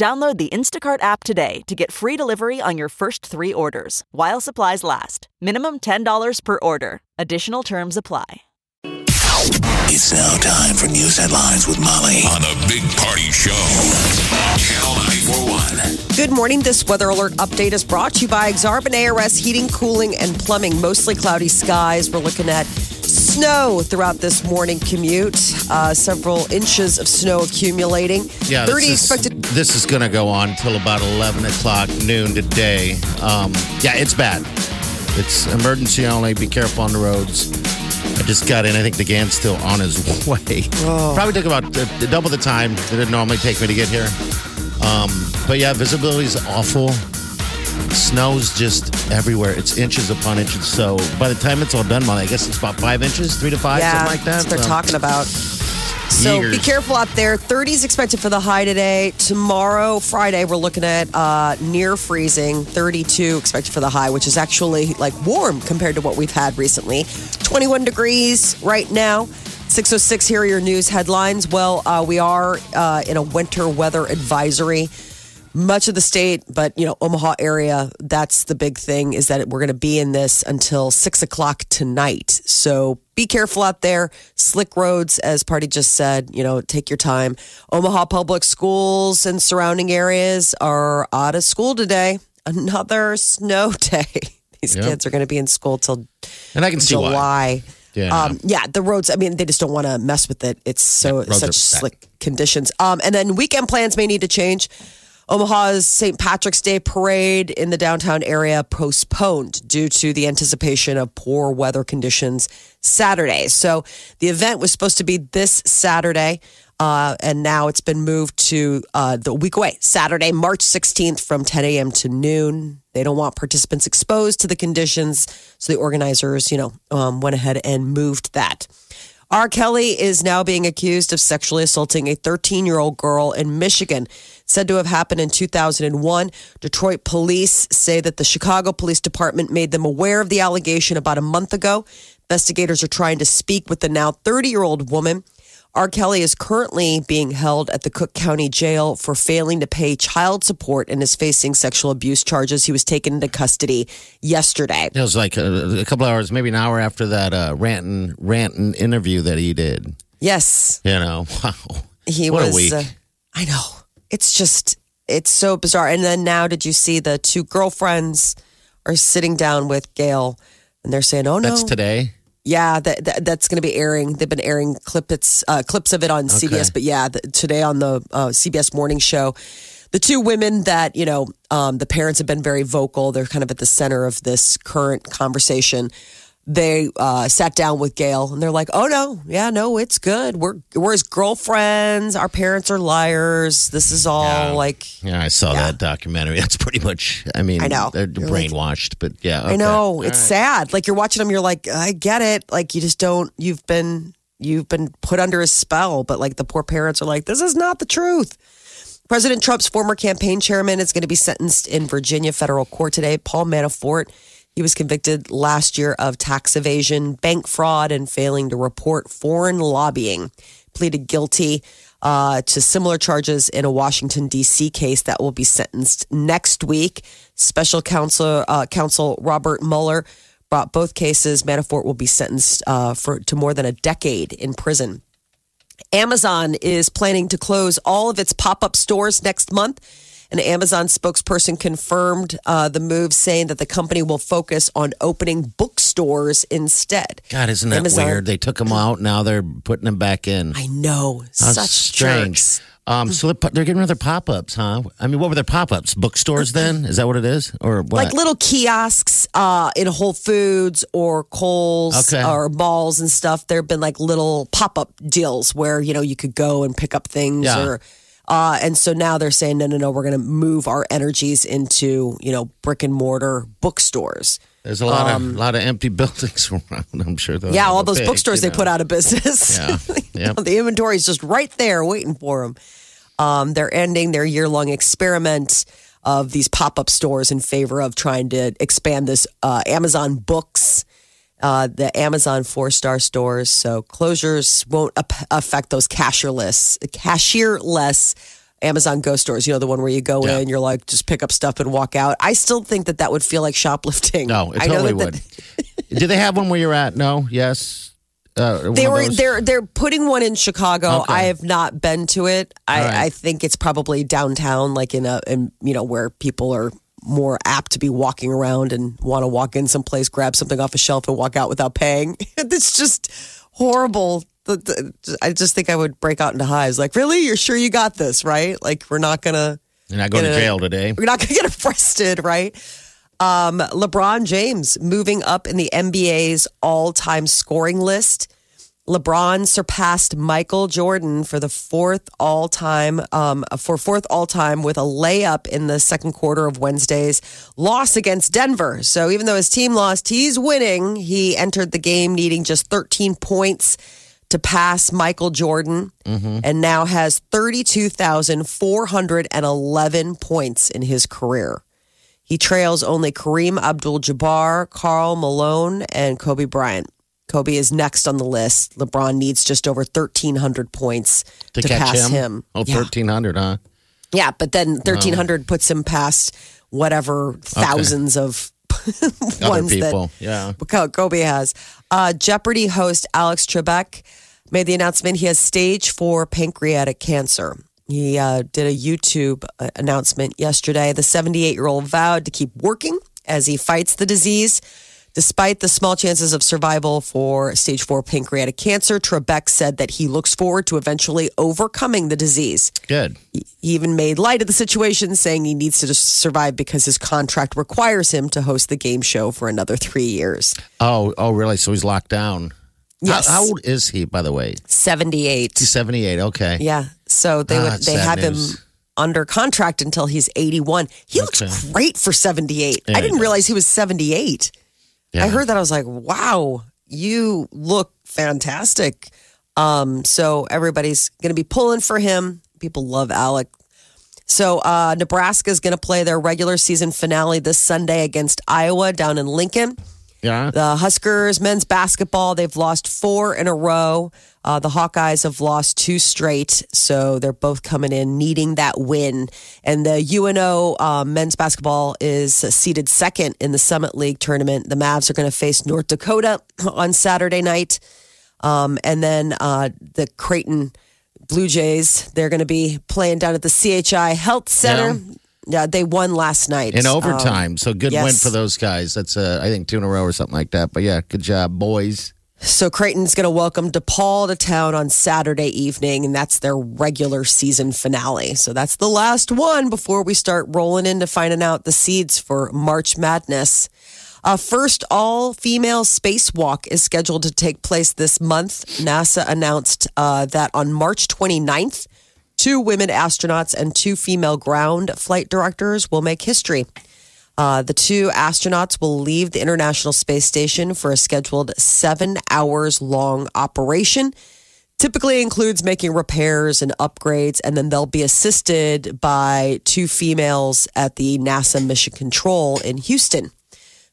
Download the Instacart app today to get free delivery on your first three orders while supplies last. Minimum $10 per order. Additional terms apply. It's now time for news headlines with Molly on a big party show. Channel 941. Good morning. This weather alert update is brought to you by Aksarben ARS Heating, Cooling, and Plumbing. Mostly cloudy skies. We're looking at snow throughout this morning commute. Uh, several inches of snow accumulating. Yeah, 30 expected. This is going to go on till about 11 o'clock noon today. Um, yeah, it's bad. It's emergency only. Be careful on the roads. I just got in. I think the GAN's still on his way. Oh. Probably took about uh, double the time that it normally take me to get here. Um, but yeah, visibility is awful. Snow's just everywhere. It's inches upon inches. So by the time it's all done, Molly, I guess it's about five inches, three to five, yeah, something like that. that's what they're So- talking about. So be careful out there. 30s expected for the high today. Tomorrow, Friday, we're looking at uh, near freezing. 32 expected for the high, which is actually like warm compared to what we've had recently. 21 degrees right now. 606 here are your news headlines. Well, uh, we are uh, in a winter weather advisory. Much of the state, but you know, Omaha area, that's the big thing is that we're going to be in this until six o'clock tonight. So be careful out there. Slick roads, as Party just said, you know, take your time. Omaha public schools and surrounding areas are out of school today. Another snow day. These Yep. kids are going to be in school till And I can see why. Yeah. Um, yeah, the roads, I mean, they just don't want to mess with it. It's so roads such slick conditions. Um, and then weekend plans may need to change. Omaha's St. Patrick's Day parade in the downtown area postponed due to the anticipation of poor weather conditions Saturday. So the event was supposed to be this Saturday. Uh, and now it's been moved to uh, the week away, Saturday, March 16th from 10 a.m. to noon. They don't want participants exposed to the conditions. So the organizers, you know, um, went ahead and moved that. R. Kelly is now being accused of sexually assaulting a 13 year old girl in Michigan. Said to have happened in 2001. Detroit police say that the Chicago Police Department made them aware of the allegation about a month ago. Investigators are trying to speak with the now 30 year old woman. R. Kelly is currently being held at the Cook County Jail for failing to pay child support and is facing sexual abuse charges. He was taken into custody yesterday. It was like a, a couple hours, maybe an hour after that uh, ranting, ranting interview that he did. Yes. You know, wow. he What a was week. uh, i know it's just it's so bizarre. And then now did you see the two girlfriends are sitting down with gail and they're saying oh no. That's today. yeah that, that that's going to be airing. They've been airing clips uh, clips of it on cbs but yeah the, today on the uh, cbs morning show the two women that you know um, the parents have been very vocal. They're kind of at the center of this current conversation they uh, sat down with Gail and they're like, "Oh no, yeah, no, it's good. We're we're his girlfriends. Our parents are liars. This is all Yeah. like Yeah, I saw Yeah. that documentary. That's pretty much. I mean, I know. they're You're like- brainwashed, but yeah, I know it's right. sad. Like you're watching them, you're like, I get it. Like you just don't. You've been you've been put under a spell, but like the poor parents are like, this is not the truth. President Trump's former campaign chairman is going to be sentenced in Virginia federal court today. Paul Manafort. He was convicted last year of tax evasion, bank fraud, and failing to report foreign lobbying. Pleaded guilty uh, to similar charges in a Washington, D.C. case that will be sentenced next week. Special counsel, uh, counsel Robert Mueller brought both cases. Manafort will be sentenced uh, for to more than a decade in prison. Amazon is planning to close all of its pop up stores next month. An Amazon spokesperson confirmed uh, the move, saying that the company will focus on opening bookstores instead. God, isn't that Amazon- weird? They took them out, now they're putting them back in. I know, How such strange. jerks. Um, so they're, getting rid of their pop-ups, huh? I mean, what were their pop-ups? Bookstores then? Is that what it is, or what? Like little kiosks uh, in Whole Foods or Kohl's Okay. or malls and stuff. There have been like little pop up deals where you know you could go and pick up things Yeah. or Uh, and so now they're saying, no, no, no, we're going to move our energies into, you know, brick and mortar bookstores. There's a lot of lot of empty buildings around. I'm sure. Um, Yeah, all those big, bookstores you they put out of business. Yeah. Yep. know, the inventory is just right there waiting for them. Um, they're ending their year long experiment of these pop up stores in favor of trying to expand this uh, Amazon Books, uh, the Amazon four star stores. So closures won't affect those cashierless, cashierless. Amazon Go stores, you know, the one where you go Yeah. in, you're like, just pick up stuff and walk out. I still think that that would feel like shoplifting. No, it totally that- would. Do they have one where you're at? No. Yes. Uh, they were they're they're putting one in Chicago. Okay. I have not been to it. I, right. I think it's probably downtown, like in a in you know where people are more apt to be walking around and want to walk in someplace, grab something off a shelf, and walk out without paying. it's just horrible. I just think I would break out into hives. Like, really? You're sure you got this, right? Like, we're not gonna You're not going to jail today. we're not going to get arrested, right? Um, LeBron James moving up in the NBA's all-time scoring list. LeBron surpassed Michael Jordan for the fourth all-time um, for fourth all-time with a layup in the second quarter of Wednesday's loss against Denver. So even though his team lost, he's winning. He entered the game needing just 13 points to pass Michael Jordan and now has 32,411 points in his career. He trails only Kareem Abdul Jabbar, Karl Malone, and Kobe Bryant. Kobe is next on the list. LeBron needs just over 1,300 points To, to, pass him. him. Oh, yeah. 1300, huh? yeah, but then 1,300 puts him past whatever thousands of Other ones that yeah. Kobe has. Uh, Jeopardy host Alex Trebek made the announcement he has stage four pancreatic cancer. He uh, did a YouTube uh, announcement yesterday. The 78 year old vowed to keep working as he fights the disease. Despite the small chances of survival for stage four pancreatic cancer, Trebek said that he looks forward to eventually overcoming the disease. Good. He even made light of the situation, saying he needs to just survive because his contract requires him to host the game show for another three years. Oh, oh, really? So he's locked down. Yes. How, how old is he, by the way? 78. He's 78. Okay. Yeah. So they Ah, would they have news. him under contract until he's 81. He looks great for 78. Yeah, I didn't realize he was 78. Yeah. I heard that I was like, "Wow, you look fantastic." Um so everybody's going to be pulling for him. People love Alec. So uh Nebraska is going to play their regular season finale this Sunday against Iowa down in Lincoln. Yeah. The Huskers men's basketball, they've lost four in a row. Uh, the Hawkeyes have lost two straight. So they're both coming in needing that win. And the UNO uh, men's basketball is seated second in the Summit League tournament. The Mavs are going to face North Dakota on Saturday night. Um, and then uh, the Creighton Blue Jays, they're going to be playing down at the CHI Health Center. Yeah, they won last night. In Um, overtime. so good win for those guys. That's, uh, I think, two in a row or something like that. But yeah, good job, boys. So Creighton's going to welcome DePaul to town on Saturday evening, and that's their regular season finale. So that's the last one before we start rolling into finding out the seeds for March Madness. A first all female spacewalk is scheduled to take place this month. NASA announced uh, that on March 29th, two women astronauts and two female ground flight directors will make history. Uh, the two astronauts will leave the International Space Station for a scheduled seven hours long operation. Typically includes making repairs and upgrades, and then they'll be assisted by two females at the NASA Mission Control in Houston.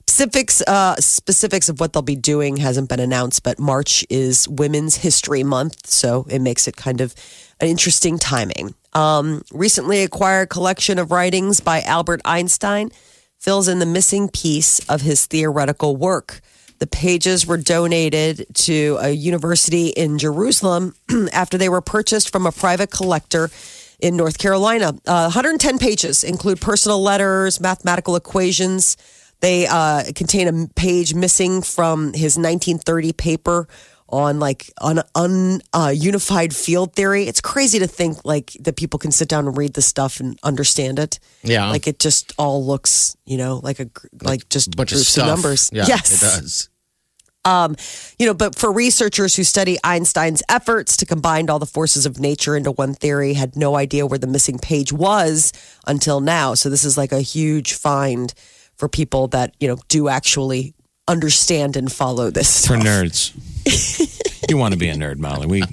Specifics, uh, specifics of what they'll be doing hasn't been announced, but March is Women's History Month, so it makes it kind of an interesting timing. Um, recently acquired collection of writings by Albert Einstein fills in the missing piece of his theoretical work. The pages were donated to a university in Jerusalem after they were purchased from a private collector in North Carolina. Uh, 110 pages include personal letters, mathematical equations. They uh, contain a page missing from his 1930 paper on like on un, uh, unified field theory. It's crazy to think like that people can sit down and read this stuff and understand it. Yeah. like it just all looks, you know, like a like just bunch of numbers. Yeah, yes, it does. Um, you know, but for researchers who study Einstein's efforts to combine all the forces of nature into one theory, had no idea where the missing page was until now. So this is like a huge find for people that you know do actually understand and follow this For stuff. nerds. you want to be a nerd, Molly. We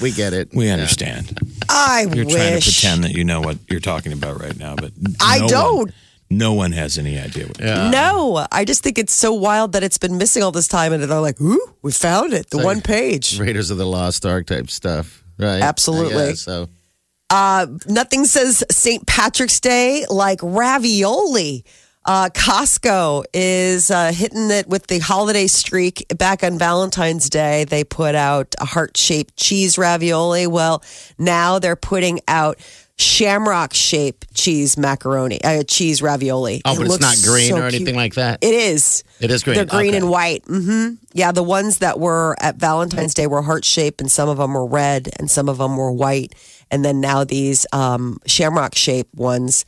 We get it. we understand. I You're wish. trying to pretend that you know what you're talking about right now, but I don't. One, no one has any idea. What Yeah. No, I just think it's so wild that it's been missing all this time, and they're like, "Ooh, we found it, the like- one page." Raiders of the Lost Ark type stuff, right? Absolutely. Guess, so uh, Nothing says St. Patrick's Day like ravioli. Uh, Costco is uh, hitting it with the holiday streak. Back on Valentine's Day, they put out a heart shaped cheese ravioli. Well, now they're putting out shamrock shaped cheese macaroni, uh, cheese ravioli. Oh, It but it's not green so or anything cute. like that. It is. It is green. They're green Okay. and white. hmm Yeah, the ones that were at Valentine's Day were heart shaped, and some of them were red, and some of them were white. And then now these um, shamrock shaped ones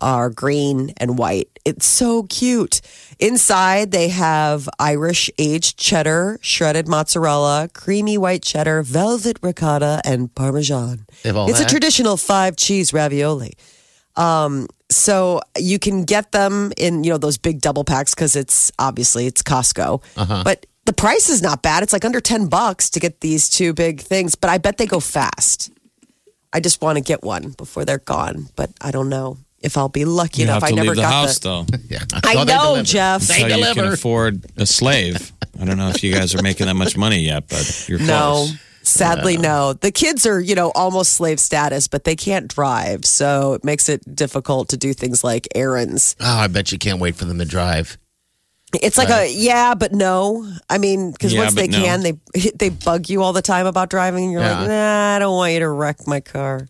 are green and white. It's so cute. Inside, they have Irish aged cheddar, shredded mozzarella, creamy white cheddar, velvet ricotta, and parmesan. They have all it's a traditional five cheese ravioli. Um, so you can get them in, you know, those big double packs because it's obviously it's Costco. Uh-huh. But the price is not bad. It's like under 10 bucks to get these two big things, but I bet they go fast. I just want to get one before they're gone, but I don't know if I'll be lucky You enough. have to I never leave the got house, the. though. Yeah. I Oh, know, deliver. Jeff. That's They how you can afford a slave. I don't know if you guys are making that much money yet, but you're No, close. sadly, no. The kids are, you know, almost slave status, but they can't drive. So it makes it difficult to do things like errands. Oh, I bet you can't wait for them to drive. It's like a yeah, but no. I mean, because Yeah, once they no. can, they they bug you all the time about driving, and you're Yeah. like, nah, I don't want you to wreck my car.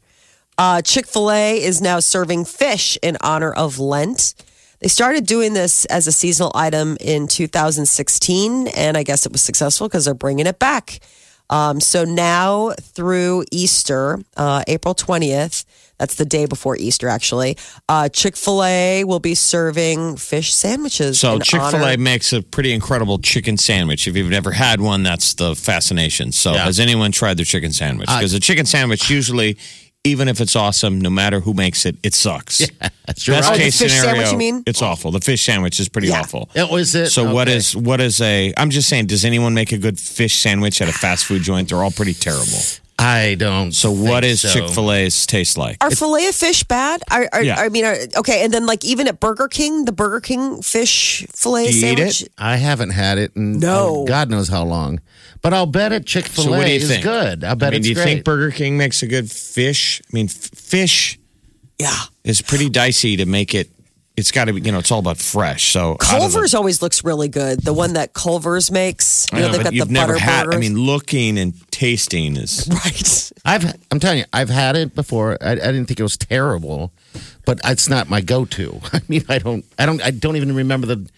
Uh, Chick Fil A is now serving fish in honor of Lent. They started doing this as a seasonal item in 2016, and I guess it was successful because they're bringing it back. Um, so now through Easter, uh, April 20th, that's the day before Easter, actually, uh, Chick fil A will be serving fish sandwiches. So Chick fil A makes a pretty incredible chicken sandwich. If you've never had one, that's the fascination. So Yeah. has anyone tried their chicken sandwich? Because a chicken sandwich usually, even if it's awesome, no matter who makes it, it sucks. That's your Best Oh, the case fish scenario, sandwich, you mean? it's awful. The fish sandwich is pretty Yeah. awful. Oh, it was it. So what Okay. is what is a? I'm just saying. Does anyone make a good fish sandwich at a fast food joint? They're all pretty terrible. I don't. So what think is so. Chick Fil A's taste like? Are filet of fish bad? Are, are, Yeah. I mean, are, okay. And then, like, even at Burger King, the Burger King fish filet Do you eat sandwich. it? I haven't had it in No. oh, God knows how long. But I'll bet it Chick Fil So A what do you is think? good. I bet I mean, it's do you great. think Burger King makes a good fish? I mean, f- fish Yeah. is pretty dicey to make it. It's got to be, you know, it's all about fresh. So out of the- Culver's always looks really good. The one that Culver's makes. You know, know, they've got the you've never butter had. burgers. I mean, looking and tasting is. right. I've I'm telling you, I've had it before. I, I didn't think it was terrible, but it's not my go-to. I mean, I don't, I don't, I don't even remember the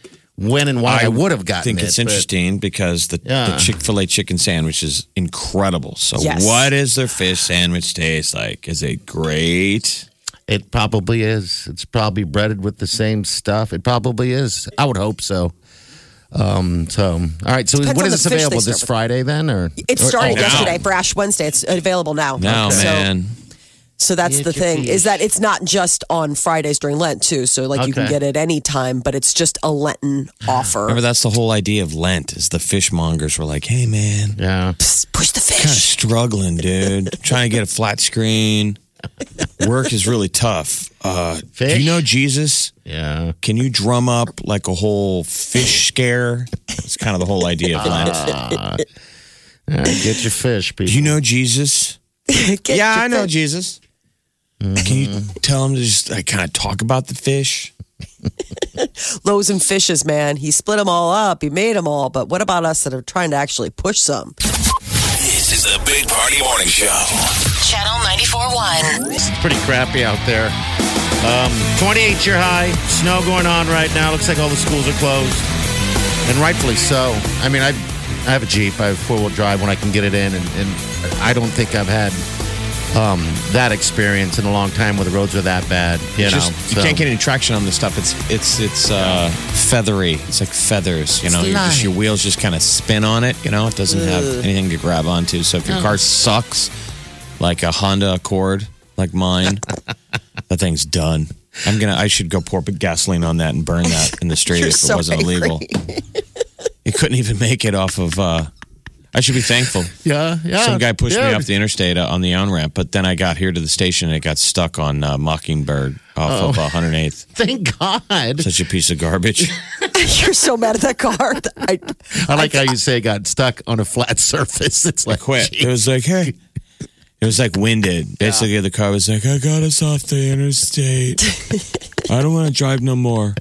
when and why I, would have gotten I think it. it's but- interesting because the, the Chick Fil A chicken sandwich is incredible. So, Yes. what does their fish sandwich taste like? Is it great? It probably is. It's probably breaded with the same stuff. It probably is. I would hope so. Um. So, all right. So, Depends when on is the this available? This. Friday then, or It or- started oh, now. yesterday for Ash Wednesday. It's available now. No, so, man. So that's Get the thing fish. is that it's not just on Fridays during Lent too. So like you can Okay. get it anytime, but it's just a Lenten offer. Remember, that's the whole idea of Lent. Is the fishmongers were like, "Hey, man, Yeah. Psst, push the kind of fish. struggling, dude. Trying to get a flat screen. Work is really tough. Uh, do Fish? you know Jesus? Yeah. Can you drum up like a whole fish scare? It's kind of the whole idea of Lent. Yeah, Get your fish, people. Do you know Jesus? Get yeah, your I know fish. Jesus. Can you tell him to just like kind of talk about the fish? Loaves and fishes, man. He split them all up. He made them all. But what about us that are trying to actually push some? This is the Big Party Morning Show. Channel 94.1. It's pretty crappy out there. Um, 28 year high, snow going on right now. Looks like all the schools are closed, and rightfully so. I mean, I I have a Jeep. I have four wheel drive when I can get it in, and, and I don't think I've had um, that experience in a long time where the roads are that bad. You It's know, just- you so- can't get any traction on this stuff. It's it's it's uh, feathery. It's like feathers. You know, just, your wheels just kind of spin on it. You know, it doesn't have anything to grab onto. So if your car sucks, like a Honda Accord, like mine, that thing's done. I'm gonna. I should go pour gasoline on that and burn that in the street You're if it so wasn't angry. illegal. It couldn't even make it off of. Uh, I should be thankful. Yeah, yeah. Some guy pushed me off the interstate uh, on the on ramp, but then I got here to the station and it got stuck on uh, Mockingbird off of uh, 108th. Thank God. Such a piece of garbage. You're so mad at that car. I, I like how you say it got stuck on a flat surface. It's like Quit. It was like, hey. It was like winded. Basically, the car was like, I got us off the interstate. I don't want to drive no more.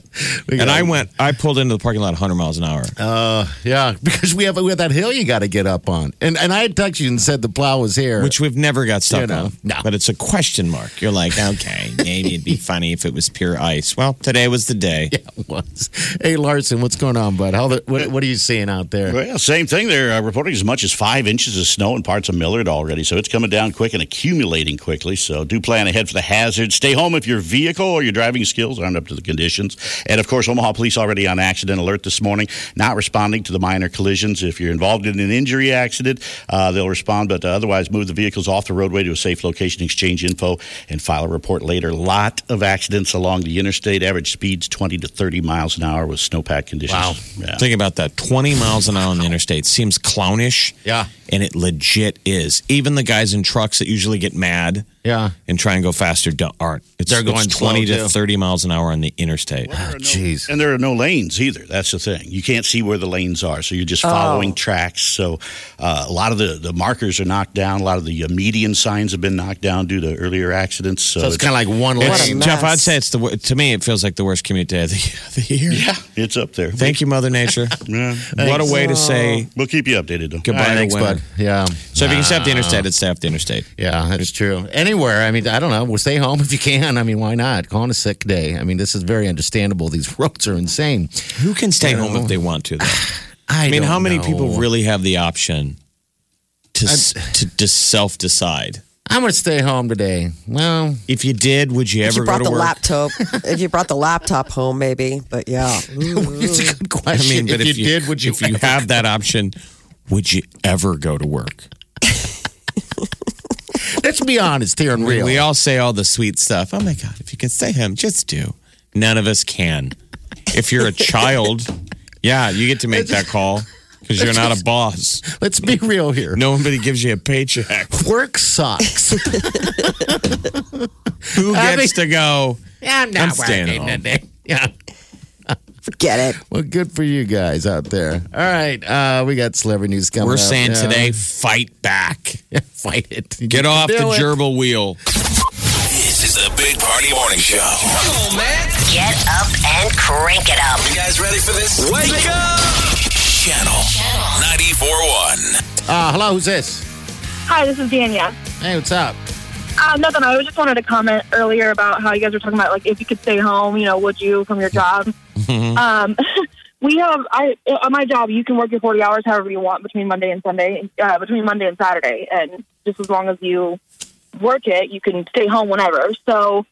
And I went, I pulled into the parking lot 100 miles an hour. Uh, yeah, because we have we have that hill you got to get up on, and and I had texted you and said the plow was here. Which we've never got stuck You know, on. no. But it's a question mark. You're like, okay, maybe it'd be funny if it was pure ice. Well, today was the day. yeah, it was. Hey Larson, what's going on, bud? How the, what what are you seeing out there? Well, same thing. They're uh, reporting as much as five inches of snow in parts of Millard already. So it's coming down quick and accumulating quickly. So do plan ahead for the hazards. Stay home if your vehicle or your driving skills aren't up to the conditions. And of course, Omaha police already on accident alert this morning, not responding to the minor collisions. If you're involved in an injury accident, uh, they'll respond, but uh, otherwise move the vehicles off the roadway to a safe location, exchange info, and file a report later. Lot of accidents along the interstate. Average speeds 20 to 30 miles an hour with snowpack conditions. Wow. Yeah. Think about that. 20 miles an hour on the interstate seems clownish. Yeah. And it legit is. Even the guys in trucks that usually get mad Yeah. and try and go faster don't, aren't. It's, They're going it's 20 to too. 30 miles an hour on the interstate. Ah, Jeez. And there are no lanes either. That's the thing. You can't see where the lanes are, so you're just following tracks. So uh, a lot of the, the markers are knocked down. A lot of the uh, median signs have been knocked down due to earlier accidents. So, So it's kind of like one What a lane. Jeff, I'd say it's the to me it feels like the worst commute day of the, the year. yeah, it's up there. Thank you, Mother Nature. Yeah. what a way to say We'll keep you updated though. goodbye All right, to thanks, bud. Yeah. So if you can stay off the interstate, it's stay off the interstate. Yeah, that's true. Anywhere. I mean, I don't know. Well, stay home if you can. I mean, why not? Call on a sick day. I mean, this is very understandable. These roads are insane. Who can stay home if they want to? Though? I, I mean, how many know. people really have the option to s to just self decide? I'm going to stay home today. Well, If you did, would you if ever you brought go to the work? laptop, if you brought the laptop home, maybe. But yeah, it's a good question. I question. mean, but if, you, did, would you? If you have that option, would you ever go to work? Let's be honest here and real. We all say all the sweet stuff. Oh my God, if you can say him, just do. None of us can. If you're a child, yeah, you get to make that call because you're not a boss. Let's be real here. Nobody gives you a paycheck. Work sucks. Who I gets to go? I'm I'm staying home. today. Yeah. Forget it. Well, good for you guys out there. All right. Uh, we got celebrity news coming We're up. saying Yeah. today, fight back. fight it. Get off the it. gerbil wheel. This is the Big Party Morning Show. Come on, man. Get up and crank it up. You guys ready for this? Wake up! Channel 94.1. Uh, hello, who's this? Hi, this is Danielle. Hey, what's up? Uh, nothing. I just wanted to comment earlier about how you guys were talking about like if you could stay home, you know, would you from your job? um, we have I on my job. You can work your forty hours however you want between Monday and Sunday, uh, between Monday and Saturday, and just as long as you work it, you can stay home whenever. So,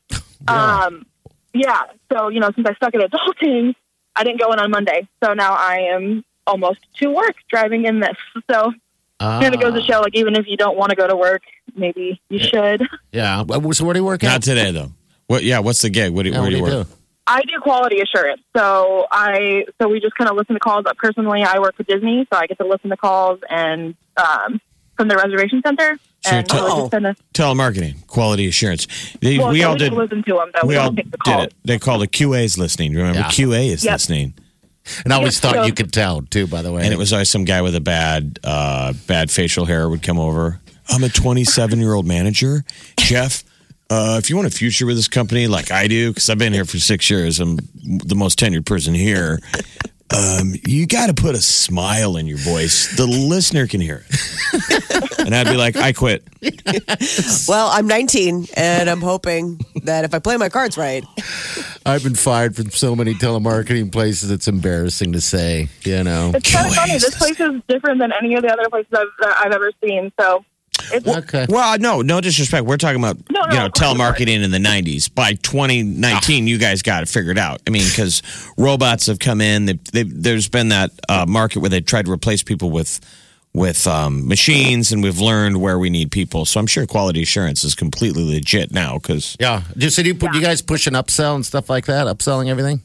um, yeah. So you know, since I stuck at adulting, I didn't go in on Monday, so now I am almost to work driving in this. So. Uh, And it goes to show, like, even if you don't want to go to work, maybe you should. yeah. Well, So, where do you work Not today, though. What? Yeah. What's the gig? What do, Yeah, where what do you do you work? do? I do quality assurance. So I, so we just kind of listen to calls. But personally, I work for Disney, so I get to listen to calls and um, from the reservation center. So and tell- just send us- Telemarketing, quality assurance. They, well, we so all just did. listen to them. Though We we all don't take the did it. They call the QA's listening. Remember, Yeah. QA is Yep. listening. And I always Yeah, thought so- you could tell, too, by the way. And it was always some guy with a bad, uh, bad facial hair would come over. I'm a 27 year old manager, Jeff. Uh, if you want a future with this company, like I do, because I've been here for six years, I'm the most tenured person here. Um, you got to put a smile in your voice. The listener can hear it. and I'd be like, I quit. Well, I'm 19, and I'm hoping that if I play my cards right, I've been fired from so many telemarketing places. It's embarrassing to say, you know. It's kind of funny. This place is different than any of the other places I've, that I've ever seen. So It's, Okay. Well, no, no disrespect. We're talking about No, no, you know of course, telemarketing in the '90s. By 2019, you guys got it figured out. I mean, because robots have come in. They, they, there's been that uh, market where they tried to replace people with with um, machines, and we've learned where we need people. So I'm sure quality assurance is completely legit now. Because Yeah. Just so you put you guys pushing upsell and stuff like that, upselling everything.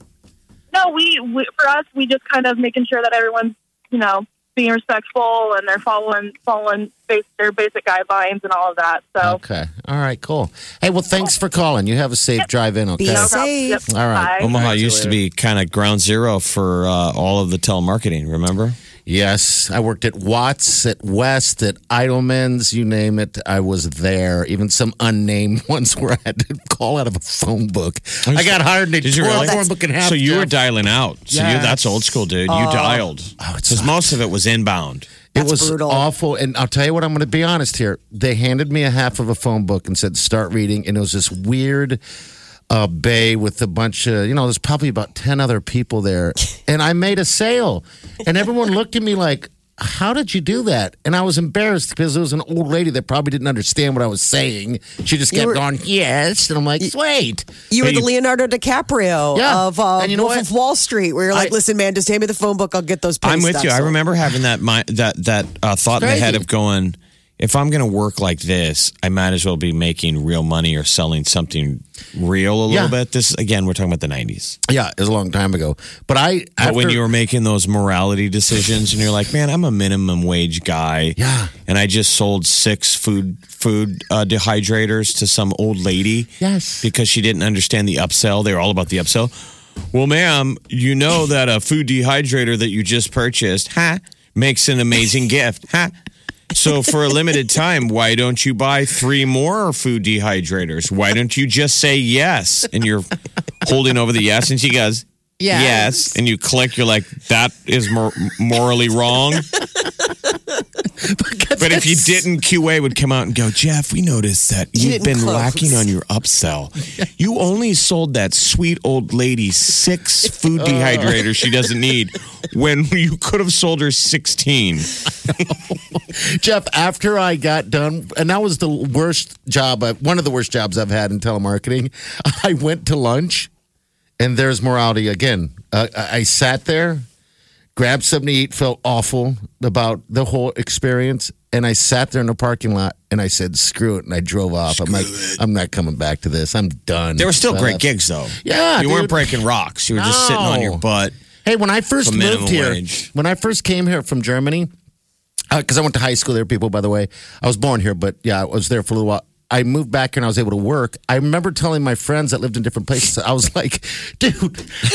no, we, we for us, we just kind of making sure that everyone's you know being respectful and they're following following base, their basic guidelines and all of that. So Okay. All right. Cool. Hey, well, thanks for calling. You have a safe drive in. Okay. Be no safe. Yep. All right. Bye. Omaha All right, see you used to be kind of ground zero for uh, all of the telemarketing. Remember? Yes, I worked at Watts, at West, at Idelman's, you name it. I was there. Even some unnamed ones where I had to call out of a phone book. Oh, I got hired and they Did you tore really? phone book in half. So you were dialing out. So you, that's old school, dude. You oh. dialed. Oh, Because most of it was inbound. That's It was brutal. awful. And I'll tell you what, I'm going to be honest here. They handed me a half of a phone book and said, start reading. And it was this weird uh, bay with a bunch of, you know, there's probably about 10 other people there. And I made a sale. And everyone looked at me like, how did you do that? And I was embarrassed because there was an old lady that probably didn't understand what I was saying. She just kept were- going, yes. And I'm like, wait. You were Hey, the Leonardo DiCaprio Yeah. of uh, you know Wolf what? of Wall Street, where you're like, I- "Listen, man, just hand me the phone book. I'll get those." Penny I'm with you. I remember having that mi- that that uh, thought in the head of going, if I'm going to work like this, I might as well be making real money or selling something real a little Yeah. bit. This again, we're talking about the '90s. Yeah, it was a long time ago. But I, But when you were making those morality decisions, and you're like, man, I'm a minimum wage guy, Yeah. and I just sold six food food uh, dehydrators to some old lady, Yes. because she didn't understand the upsell. They were all about the upsell. Well, ma'am, you know that a food dehydrator that you just purchased, huh, makes an amazing gift, huh? So for a limited time, why don't you buy three more food dehydrators? Why don't you just say yes? And you're holding over the yes, and she goes, Yes. yes. And you click, you're like, that is mor- morally wrong. But if you didn't, QA would come out and go, Jeff, we noticed that You you've been close." lacking on your upsell. You only sold that sweet old lady six food Uh. dehydrators she doesn't need when you could have sold her 16. Jeff, after I got done, and that was the worst job, I, one of the worst jobs I've had in telemarketing. I went to lunch, and there's morality again. Uh, I I sat there, grabbed something to eat, felt awful about the whole experience, and I sat there in the parking lot and I said, "Screw it," and I drove off. I'm like, I'm not coming back to this. I'm done. There were still So great left. gigs, though. Yeah, You weren't breaking rocks. You were just sitting on your butt. Hey, when I first For moved here, wage. when I first came here from Germany, because I went to high school there, people, by the way. I was born here, but yeah, I was there for a little while. I moved back here and I was able to work. I remember telling my friends that lived in different places, I was like, dude,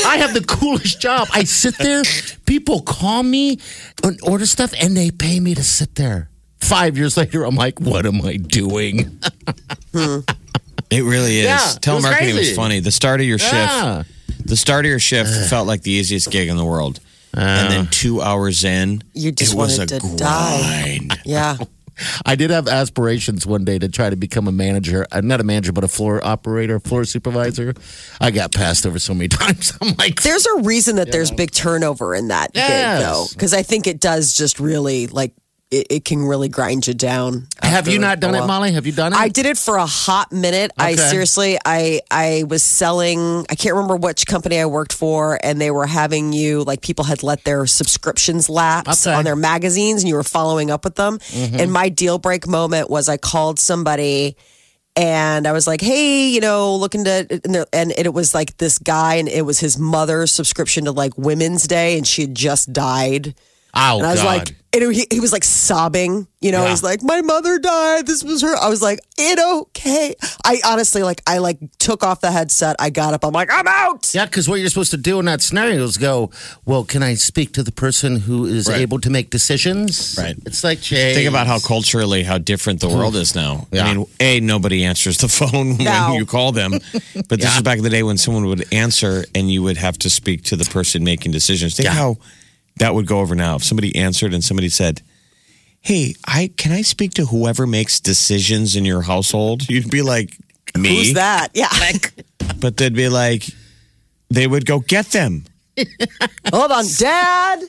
I have the coolest job. I sit there, people call me and order stuff, and they pay me to sit there. Five years later, I'm like, what am I doing? It really is. Yeah, it was Telemarketing was, funny. The start of your shift, Yeah. the start of your shift felt like the easiest gig in the world. and then uh. two hours in, You just it was a to die. grind. Yeah. I did have aspirations one day to try to become a manager, I'm not a manager, but a floor operator, floor supervisor. I got passed over so many times. I'm like, There's a reason that there's big turnover in that Yes. gig, though, because I think it does just really like it, it can really grind you down. have you not done it. Molly? Have you done it? I did it for a hot minute. I Okay. seriously, I I was selling. I can't remember which company I worked for, and they were having you like people had let their subscriptions lapse Okay. on their magazines, and you were following up with them. Mm-hmm. And my deal break moment was I called somebody. And I was like, "Hey, you know, looking to," and, there- and it was like this guy, and it was his mother's subscription to like Women's Day, and she had just died. Oh, And I was God. like, and he, he was like sobbing, you know, Yeah. he's like, my mother died. This was her. I was like, it okay. I honestly, like, I like took off the headset. I got up. I'm like, I'm out. yeah, because what you're supposed to do in that scenario is go, well, can I speak to the person who is Right. able to make decisions? Right. It's like, Jay. Think about how culturally how different the world is now. Yeah. I mean, a nobody answers the phone No. when you call them, but this is back in the day when someone would answer and you would have to speak to the person making decisions. Think Yeah. how that would go over now if somebody answered and somebody said. Hey, I can I speak to whoever makes decisions in your household? You'd be like, me. Who's that? Yeah. But they'd be like, they would go get them, Hold on, Dad.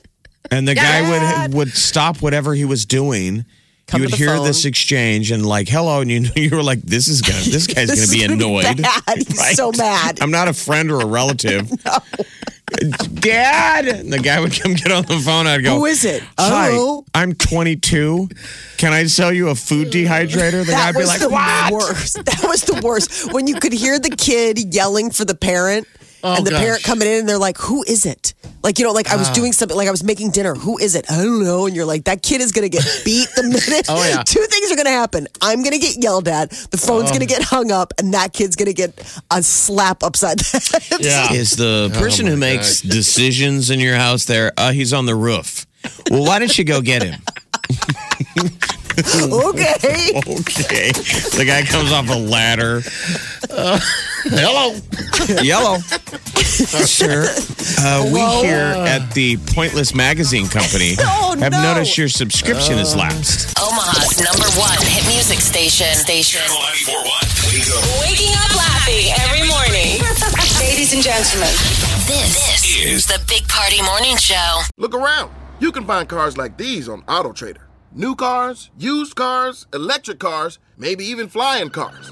and the guy Dad. would would stop whatever he was doing, Come you would hear phone. this exchange and like hello, and you you were like, this is gonna this guy's This gonna be is gonna annoyed. bad. He's so mad. I'm not a friend or a relative. Dad, and the guy would come get on the phone. I'd go, Who is it? Hi, Oh. I'm 22. Can I sell you a food dehydrator? The that guy'd be was like, the what? worst. That was the worst. When you could hear the kid yelling for the parent. And the gosh. parent coming in and they're like, Who is it? Like, you know, like I was doing something, like I was making dinner. Who is it? I don't know. And you're like, That kid is going to get beat the minute. Oh, yeah. Two things are going to happen. I'm going to get yelled at. The phone's Oh. going to get hung up. And that kid's going to get a slap upside the head. Yeah. Is the person my who makes decisions in your house there? Uh, he's on the roof. Well, why don't you go get him? okay. Okay. The guy comes off a ladder. Hello. Yellow. Sir, uh, we here at the Pointless Magazine Company Oh, have no. noticed your subscription has lapsed. Omaha's number one hit music station. Station. Channel 941. Wake. Waking up laughing every morning. Ladies and gentlemen. This, this is the Big Party Morning Show. Look around. You can find cars like these on AutoTrader. New cars, used cars, electric cars, maybe even flying cars.